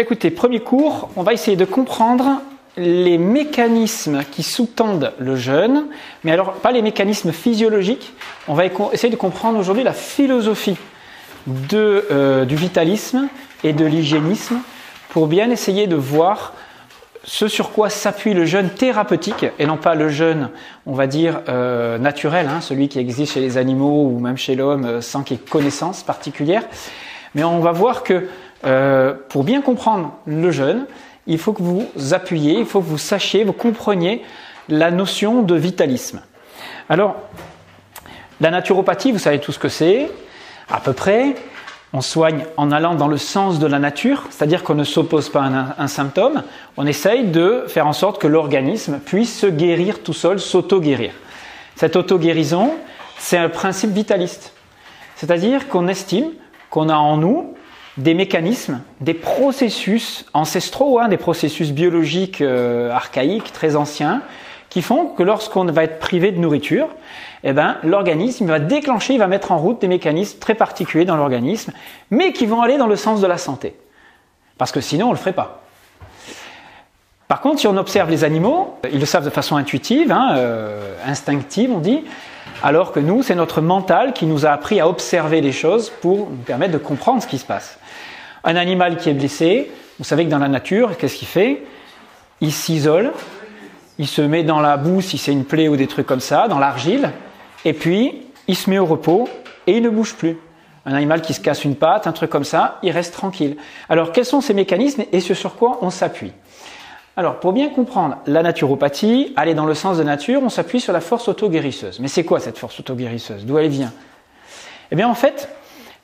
ben écoutez, premier cours, on va essayer de comprendre les mécanismes qui sous-tendent le jeûne, mais alors pas les mécanismes physiologiques, on va essayer de comprendre aujourd'hui la philosophie de, euh, du vitalisme et de l'hygiénisme pour bien essayer de voir ce sur quoi s'appuie le jeûne thérapeutique et non pas le jeûne, on va dire, euh, naturel, hein, celui qui existe chez les animaux ou même chez l'homme euh, sans qu'il y ait connaissance particulière. Mais on va voir que euh, pour bien comprendre le jeûne, il faut que vous appuyez, il faut que vous sachiez, vous compreniez la notion de vitalisme. Alors, la naturopathie, vous savez tout ce que c'est, à peu près. On soigne en allant dans le sens de la nature, c'est-à-dire qu'on ne s'oppose pas à un, symptôme, on essaye de faire en sorte que l'organisme puisse se guérir tout seul, s'auto-guérir. Cette auto-guérison, c'est un principe vitaliste. C'est-à-dire qu'on estime qu'on a en nous des mécanismes, des processus ancestraux, hein, des processus biologiques euh, archaïques, très anciens, qui font que lorsqu'on va être privé de nourriture, eh ben, l'organisme va déclencher, il va mettre en route des mécanismes très particuliers dans l'organisme, mais qui vont aller dans le sens de la santé. Parce que sinon, on ne le ferait pas. Par contre, si on observe les animaux, ils le savent de façon intuitive, hein, euh, instinctive, on dit, alors que nous, c'est notre mental qui nous a appris à observer les choses pour nous permettre de comprendre ce qui se passe. Un animal qui est blessé, vous savez que dans la nature, qu'est-ce qu'il fait? Il s'isole, il se met dans la boue si c'est une plaie ou des trucs comme ça, dans l'argile, et puis il se met au repos et il ne bouge plus. Un animal qui se casse une patte, un truc comme ça, il reste tranquille. Alors quels sont ces mécanismes et ce sur quoi on s'appuie? Alors, pour bien comprendre la naturopathie, aller dans le sens de nature, on s'appuie sur la force auto-guérisseuse. Mais c'est quoi cette force auto-guérisseuse? D'où elle vient? Eh bien, en fait,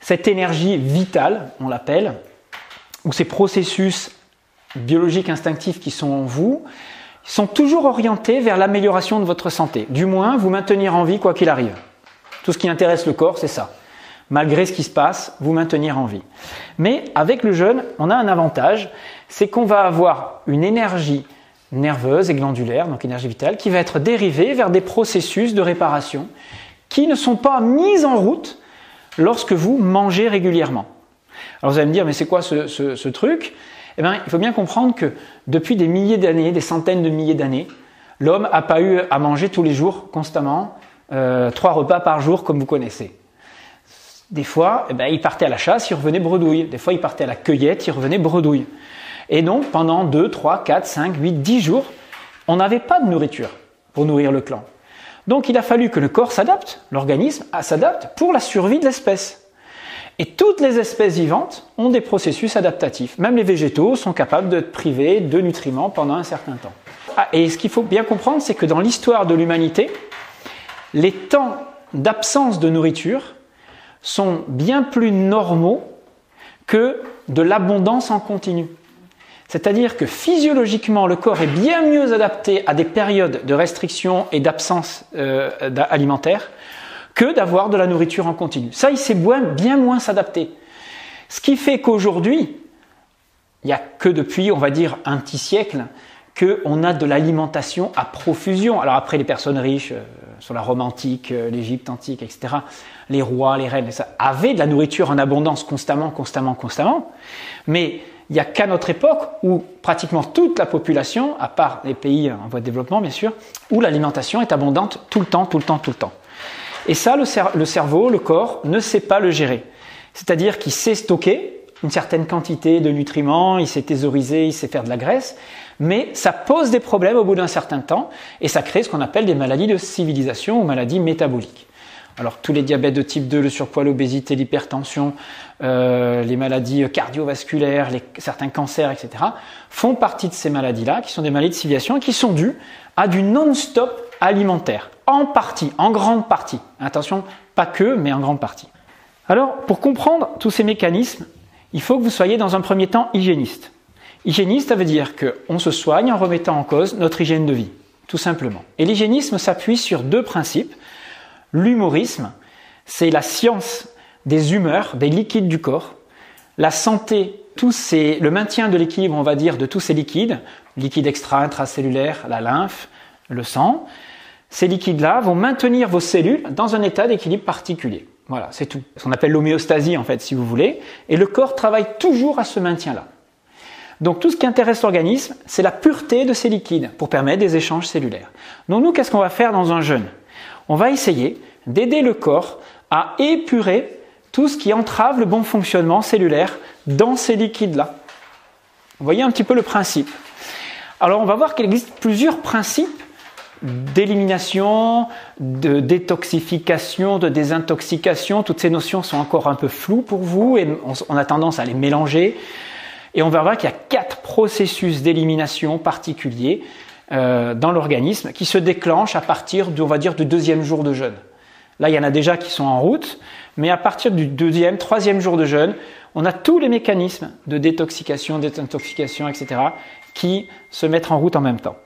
cette énergie vitale, on l'appelle, ou ces processus biologiques instinctifs qui sont en vous, sont toujours orientés vers l'amélioration de votre santé. Du moins, vous maintenir en vie quoi qu'il arrive. Tout ce qui intéresse le corps, c'est ça. Malgré ce qui se passe, vous maintenir en vie. Mais avec le jeûne, on a un avantage, c'est qu'on va avoir une énergie nerveuse et glandulaire, donc énergie vitale, qui va être dérivée vers des processus de réparation qui ne sont pas mis en route lorsque vous mangez régulièrement. Alors vous allez me dire, mais c'est quoi ce, truc? Eh bien, il faut bien comprendre que depuis des milliers d'années, des centaines de milliers d'années, l'homme n'a pas eu à manger tous les jours, constamment, euh, trois repas par jour comme vous connaissez. Des fois, eh il partait à la chasse, il revenait bredouille. Des fois, il partait à la cueillette, il revenait bredouille. Et donc, pendant 2, 3, 4, 5, 8, 10 jours, on n'avait pas de nourriture pour nourrir le clan. Donc, il a fallu que le corps s'adapte, l'organisme s'adapte pour la survie de l'espèce. Et toutes les espèces vivantes ont des processus adaptatifs. Même les végétaux sont capables de priver de nutriments pendant un certain temps. Ah, et ce qu'il faut bien comprendre, c'est que dans l'histoire de l'humanité, les temps d'absence de nourriture sont bien plus normaux que de l'abondance en continu. C'est-à-dire que physiologiquement, le corps est bien mieux adapté à des périodes de restriction et d'absence euh, alimentaire que d'avoir de la nourriture en continu. Ça, il sait bien moins s'adapter. Ce qui fait qu'aujourd'hui, il n'y a que depuis, on va dire, un petit siècle, qu'on a de l'alimentation à profusion. Alors après, les personnes riches, euh, sur la Rome antique, euh, l'Égypte antique, etc., les rois, les reines, ça, avaient de la nourriture en abondance constamment, constamment, constamment. Mais il n'y a qu'à notre époque où pratiquement toute la population, à part les pays en voie de développement bien sûr, où l'alimentation est abondante tout le temps, tout le temps, tout le temps. Et ça, le, cerveau, le corps, ne sait pas le gérer. C'est-à-dire qu'il sait stocker une certaine quantité de nutriments, il sait thésauriser, il sait faire de la graisse, mais ça pose des problèmes au bout d'un certain temps et ça crée ce qu'on appelle des maladies de civilisation ou maladies métaboliques. Alors tous les diabètes de type 2, le surpoids, l'obésité, l'hypertension, euh, les maladies cardiovasculaires, les, certains cancers, etc., font partie de ces maladies-là, qui sont des maladies de civilisation qui sont dues à du non-stop alimentaire, en partie, en grande partie. Attention, pas que, mais en grande partie. Alors, pour comprendre tous ces mécanismes, il faut que vous soyez dans un premier temps hygiéniste. Hygiéniste, ça veut dire qu'on se soigne en remettant en cause notre hygiène de vie, tout simplement. Et l'hygiénisme s'appuie sur deux principes. L'humorisme, c'est la science des humeurs, des liquides du corps. La santé, tout le maintien de l'équilibre, on va dire, de tous ces liquides, liquides extra, intracellulaires, la lymphe, le sang. Ces liquides-là vont maintenir vos cellules dans un état d'équilibre particulier. Voilà, c'est tout. Ce qu'on appelle l'homéostasie, en fait, si vous voulez. Et le corps travaille toujours à ce maintien-là. Donc tout ce qui intéresse l'organisme, c'est la pureté de ces liquides pour permettre des échanges cellulaires. Donc nous, qu'est-ce qu'on va faire dans un jeûne? On va essayer d'aider le corps à épurer tout ce qui entrave le bon fonctionnement cellulaire dans ces liquides-là. Vous voyez un petit peu le principe. Alors on va voir qu'il existe plusieurs principes d'élimination, de détoxification, de désintoxication. Toutes ces notions sont encore un peu floues pour vous et on a tendance à les mélanger. Et on va voir qu'il y a quatre processus d'élimination particuliers euh, dans l'organisme qui se déclenchent à partir, on va dire, du deuxième jour de jeûne. Là, il y en a déjà qui sont en route, mais à partir du deuxième, troisième jour de jeûne, on a tous les mécanismes de détoxication, désintoxication, etc., qui se mettent en route en même temps.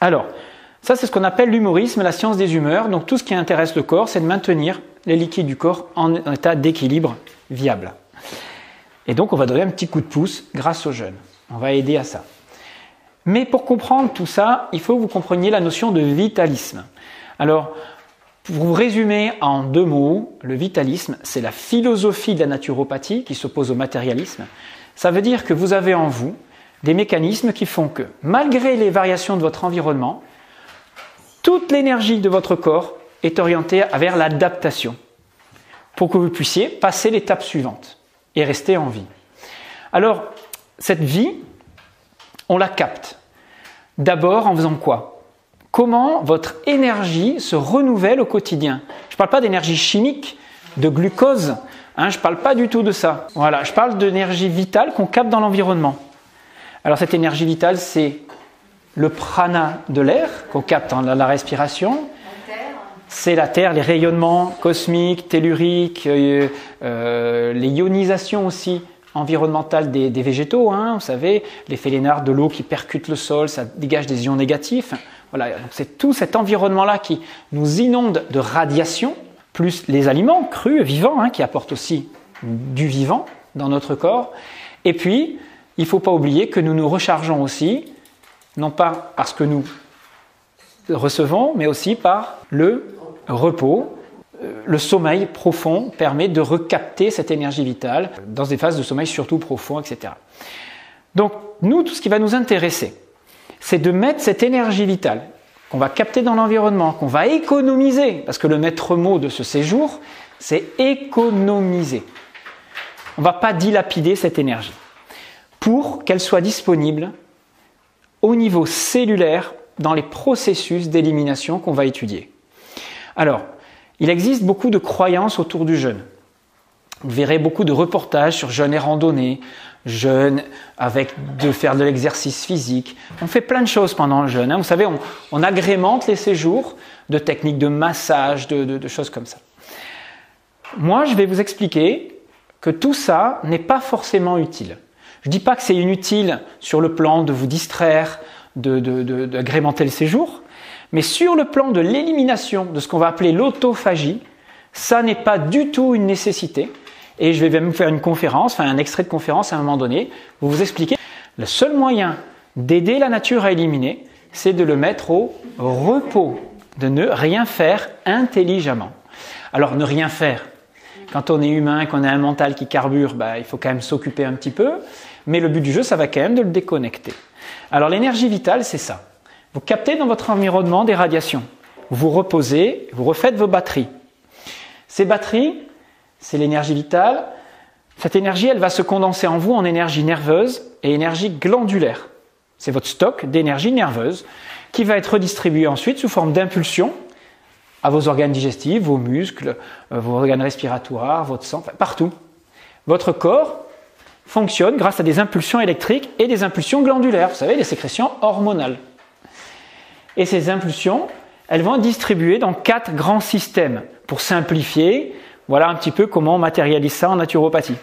Alors, ça, c'est ce qu'on appelle l'humorisme, la science des humeurs. Donc, tout ce qui intéresse le corps, c'est de maintenir les liquides du corps en état d'équilibre viable. Et donc, on va donner un petit coup de pouce grâce au jeûne. On va aider à ça. Mais pour comprendre tout ça, il faut que vous compreniez la notion de vitalisme. Alors, pour vous résumer en deux mots, le vitalisme, c'est la philosophie de la naturopathie qui s'oppose au matérialisme. Ça veut dire que vous avez en vous des mécanismes qui font que, malgré les variations de votre environnement, toute l'énergie de votre corps est orientée vers l'adaptation pour que vous puissiez passer l'étape suivante et rester en vie. Alors, cette vie, on la capte. D'abord en faisant quoi? Comment votre énergie se renouvelle au quotidien? Je ne parle pas d'énergie chimique, de glucose, hein, je ne parle pas du tout de ça. Voilà, je parle d'énergie vitale qu'on capte dans l'environnement. Alors cette énergie vitale, c'est le prana de l'air qu'on capte dans la respiration. C'est la Terre, les rayonnements cosmiques, telluriques, euh, euh, les ionisations aussi environnementales des, végétaux. Hein, vous savez, l'effet Lénard de l'eau qui percute le sol, ça dégage des ions négatifs. Voilà, c'est tout cet environnement-là qui nous inonde de radiation, plus les aliments crus, vivants, hein, qui apportent aussi du vivant dans notre corps. Et puis, il ne faut pas oublier que nous nous rechargeons aussi non pas parce que nous recevons, mais aussi par le repos. Le sommeil profond permet de recapter cette énergie vitale dans des phases de sommeil surtout profond, etc. Donc, nous, tout ce qui va nous intéresser, c'est de mettre cette énergie vitale qu'on va capter dans l'environnement, qu'on va économiser, parce que le maître mot de ce séjour, c'est économiser. On ne va pas dilapider cette énergie pour qu'elle soit disponible au niveau cellulaire dans les processus d'élimination qu'on va étudier. Alors, il existe beaucoup de croyances autour du jeûne. Vous verrez beaucoup de reportages sur jeûne et randonnée, jeûne avec de faire de l'exercice physique. On fait plein de choses pendant le jeûne. Hein. Vous savez, on, agrémente les séjours de techniques de massage, de choses comme ça. Moi, je vais vous expliquer que tout ça n'est pas forcément utile. Je ne dis pas que c'est inutile sur le plan de vous distraire, d'agrémenter le séjour, mais sur le plan de l'élimination de ce qu'on va appeler l'autophagie, ça n'est pas du tout une nécessité. Et je vais même faire une conférence, enfin un extrait de conférence à un moment donné, où vous expliquer le seul moyen d'aider la nature à éliminer, c'est de le mettre au repos, de ne rien faire intelligemment. Alors ne rien faire. Quand on est humain, qu'on a un mental qui carbure, bah, il faut quand même s'occuper un petit peu. Mais le but du jeu, ça va quand même de le déconnecter. Alors l'énergie vitale, c'est ça. Vous captez dans votre environnement des radiations. Vous reposez, vous refaites vos batteries. Ces batteries, c'est l'énergie vitale. Cette énergie, elle va se condenser en vous en énergie nerveuse et énergie glandulaire. C'est votre stock d'énergie nerveuse qui va être redistribué ensuite sous forme d'impulsion à vos organes digestifs, vos muscles, euh, vos organes respiratoires, votre sang, partout. Votre corps fonctionne grâce à des impulsions électriques et des impulsions glandulaires, vous savez, les sécrétions hormonales. Et ces impulsions, elles vont être distribuées dans quatre grands systèmes. Pour simplifier, voilà un petit peu comment on matérialise ça en naturopathie.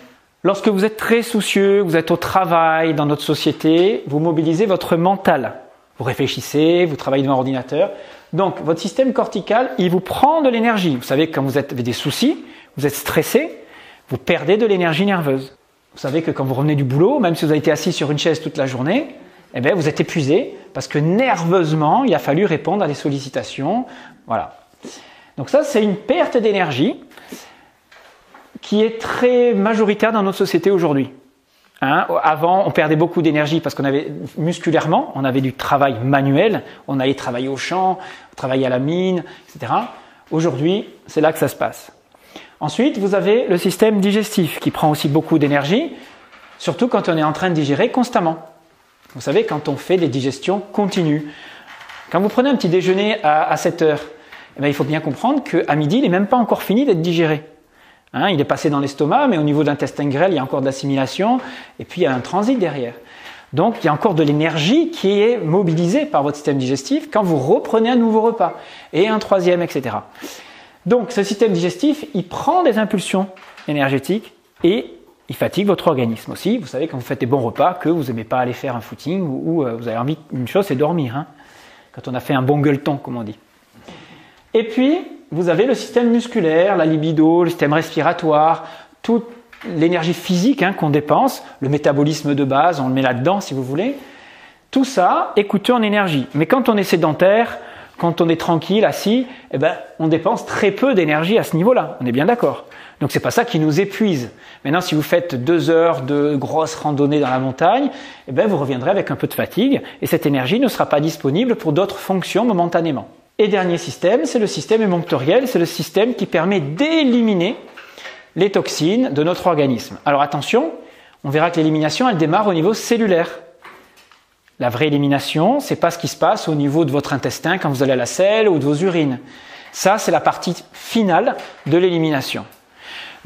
Lorsque vous êtes très soucieux, vous êtes au travail, dans notre société, vous mobilisez votre mental. Vous réfléchissez, vous travaillez devant un ordinateur. Donc, votre système cortical, il vous prend de l'énergie. Vous savez, quand vous avez des soucis, vous êtes stressé, vous perdez de l'énergie nerveuse. Vous savez que quand vous revenez du boulot, même si vous avez été assis sur une chaise toute la journée, eh bien, vous êtes épuisé parce que nerveusement, il a fallu répondre à des sollicitations. Voilà. Donc ça, c'est une perte d'énergie qui est très majoritaire dans notre société aujourd'hui. Hein, avant, on perdait beaucoup d'énergie parce qu'on avait musculairement, on avait du travail manuel, on allait travailler au champ, travailler à la mine, etc. Aujourd'hui, c'est là que ça se passe. Ensuite, vous avez le système digestif qui prend aussi beaucoup d'énergie, surtout quand on est en train de digérer constamment. Vous savez, quand on fait des digestions continues. Quand vous prenez un petit déjeuner à, 7 heures, eh bien, il faut bien comprendre qu'à midi, il n'est même pas encore fini d'être digéré. Hein, il est passé dans l'estomac, mais au niveau de l'intestin grêle, il y a encore de l'assimilation, et puis il y a un transit derrière. Donc il y a encore de l'énergie qui est mobilisée par votre système digestif quand vous reprenez un nouveau repas, et un troisième, etc. Donc ce système digestif, il prend des impulsions énergétiques et il fatigue votre organisme aussi. Vous savez quand vous faites des bons repas que vous n'aimez pas aller faire un footing ou, euh, vous avez envie d'une chose, c'est dormir. Hein, quand on a fait un bon gueuleton, comme on dit. Et puis, vous avez le système musculaire, la libido, le système respiratoire, toute l'énergie physique hein, qu'on dépense, le métabolisme de base, on le met là-dedans si vous voulez. Tout ça est coûteux en énergie. Mais quand on est sédentaire, quand on est tranquille, assis, eh ben, on dépense très peu d'énergie à ce niveau-là. On est bien d'accord. Donc c'est pas ça qui nous épuise. Maintenant, si vous faites deux heures de grosses randonnées dans la montagne, eh ben, vous reviendrez avec un peu de fatigue et cette énergie ne sera pas disponible pour d'autres fonctions momentanément. Et dernier système, c'est le système émonctoriel, c'est le système qui permet d'éliminer les toxines de notre organisme. Alors attention, on verra que l'élimination, elle démarre au niveau cellulaire. La vraie élimination, c'est pas ce qui se passe au niveau de votre intestin quand vous allez à la selle ou de vos urines. Ça, c'est la partie finale de l'élimination.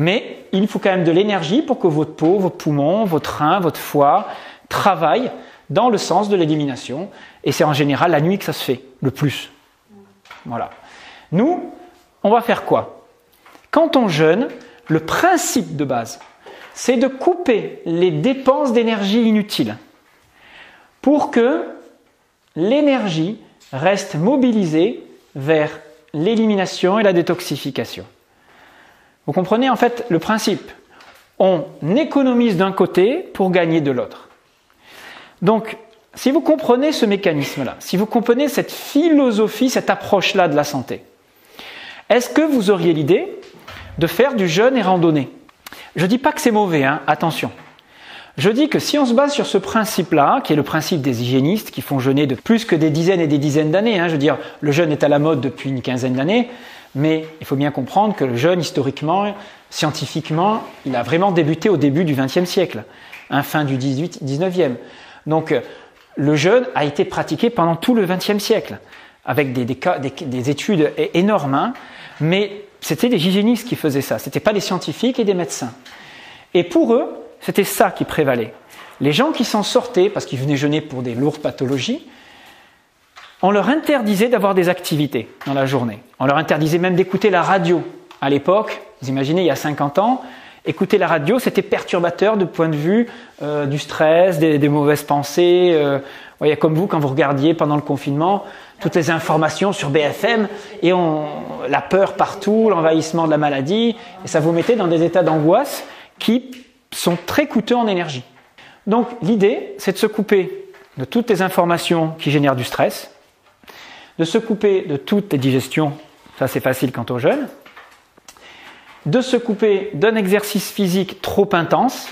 Mais il faut quand même de l'énergie pour que votre peau, vos poumons, votre rein, votre foie travaillent dans le sens de l'élimination. Et c'est en général la nuit que ça se fait, le plus. Voilà. Nous, on va faire quoi? Quand on jeûne, le principe de base, c'est de couper les dépenses d'énergie inutiles pour que l'énergie reste mobilisée vers l'élimination et la détoxification. Vous comprenez en fait le principe On économise d'un côté pour gagner de l'autre. Donc, si vous comprenez ce mécanisme-là, si vous comprenez cette philosophie, cette approche-là de la santé, est-ce que vous auriez l'idée de faire du jeûne et randonnée? Je ne dis pas que c'est mauvais, hein, attention. Je dis que si on se base sur ce principe-là, qui est le principe des hygiénistes qui font jeûner de plus que des dizaines et des dizaines d'années, hein, je veux dire, le jeûne est à la mode depuis une quinzaine d'années, mais il faut bien comprendre que le jeûne, historiquement, scientifiquement, il a vraiment débuté au début du XXe siècle, hein, fin du 18, 19e. Donc, le jeûne a été pratiqué pendant tout le XXe siècle, avec des, études énormes, hein. mais c'était des hygiénistes qui faisaient ça, ce n'étaient pas des scientifiques et des médecins. Et pour eux, c'était ça qui prévalait. Les gens qui s'en sortaient, parce qu'ils venaient jeûner pour des lourdes pathologies, on leur interdisait d'avoir des activités dans la journée. On leur interdisait même d'écouter la radio. À l'époque, vous imaginez, il y a 50 ans, écouter la radio, c'était perturbateur de point de vue euh, du stress, des, mauvaises pensées. Euh, voyez, comme vous, quand vous regardiez pendant le confinement, toutes les informations sur BFM, et on, la peur partout, l'envahissement de la maladie, et ça vous mettait dans des états d'angoisse qui sont très coûteux en énergie. Donc l'idée, c'est de se couper de toutes les informations qui génèrent du stress, de se couper de toutes les digestions, ça c'est facile quant aux jeunes, de se couper d'un exercice physique trop intense,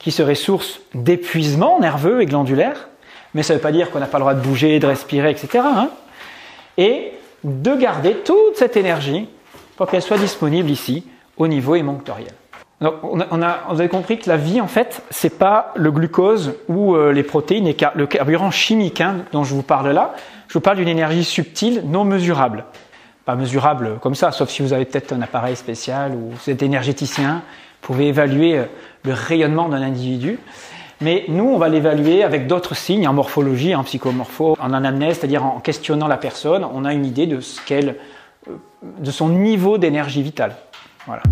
qui serait source d'épuisement nerveux et glandulaire, mais ça ne veut pas dire qu'on n'a pas le droit de bouger, de respirer, etc. Hein. et de garder toute cette énergie pour qu'elle soit disponible ici, au niveau émonctoriel. On a, vous avez compris que la vie, en fait, c'est pas le glucose ou euh, les protéines et le carburant chimique hein, dont je vous parle là. Je vous parle d'une énergie subtile, non mesurable pas mesurable comme ça, sauf si vous avez peut-être un appareil spécial ou vous êtes énergéticien, vous pouvez évaluer euh, le rayonnement d'un individu. Mais nous, on va l'évaluer avec d'autres signes, en morphologie, en psychomorpho, en anamnèse, c'est-à-dire en questionnant la personne, on a une idée de ce euh, de son niveau d'énergie vitale. Voilà.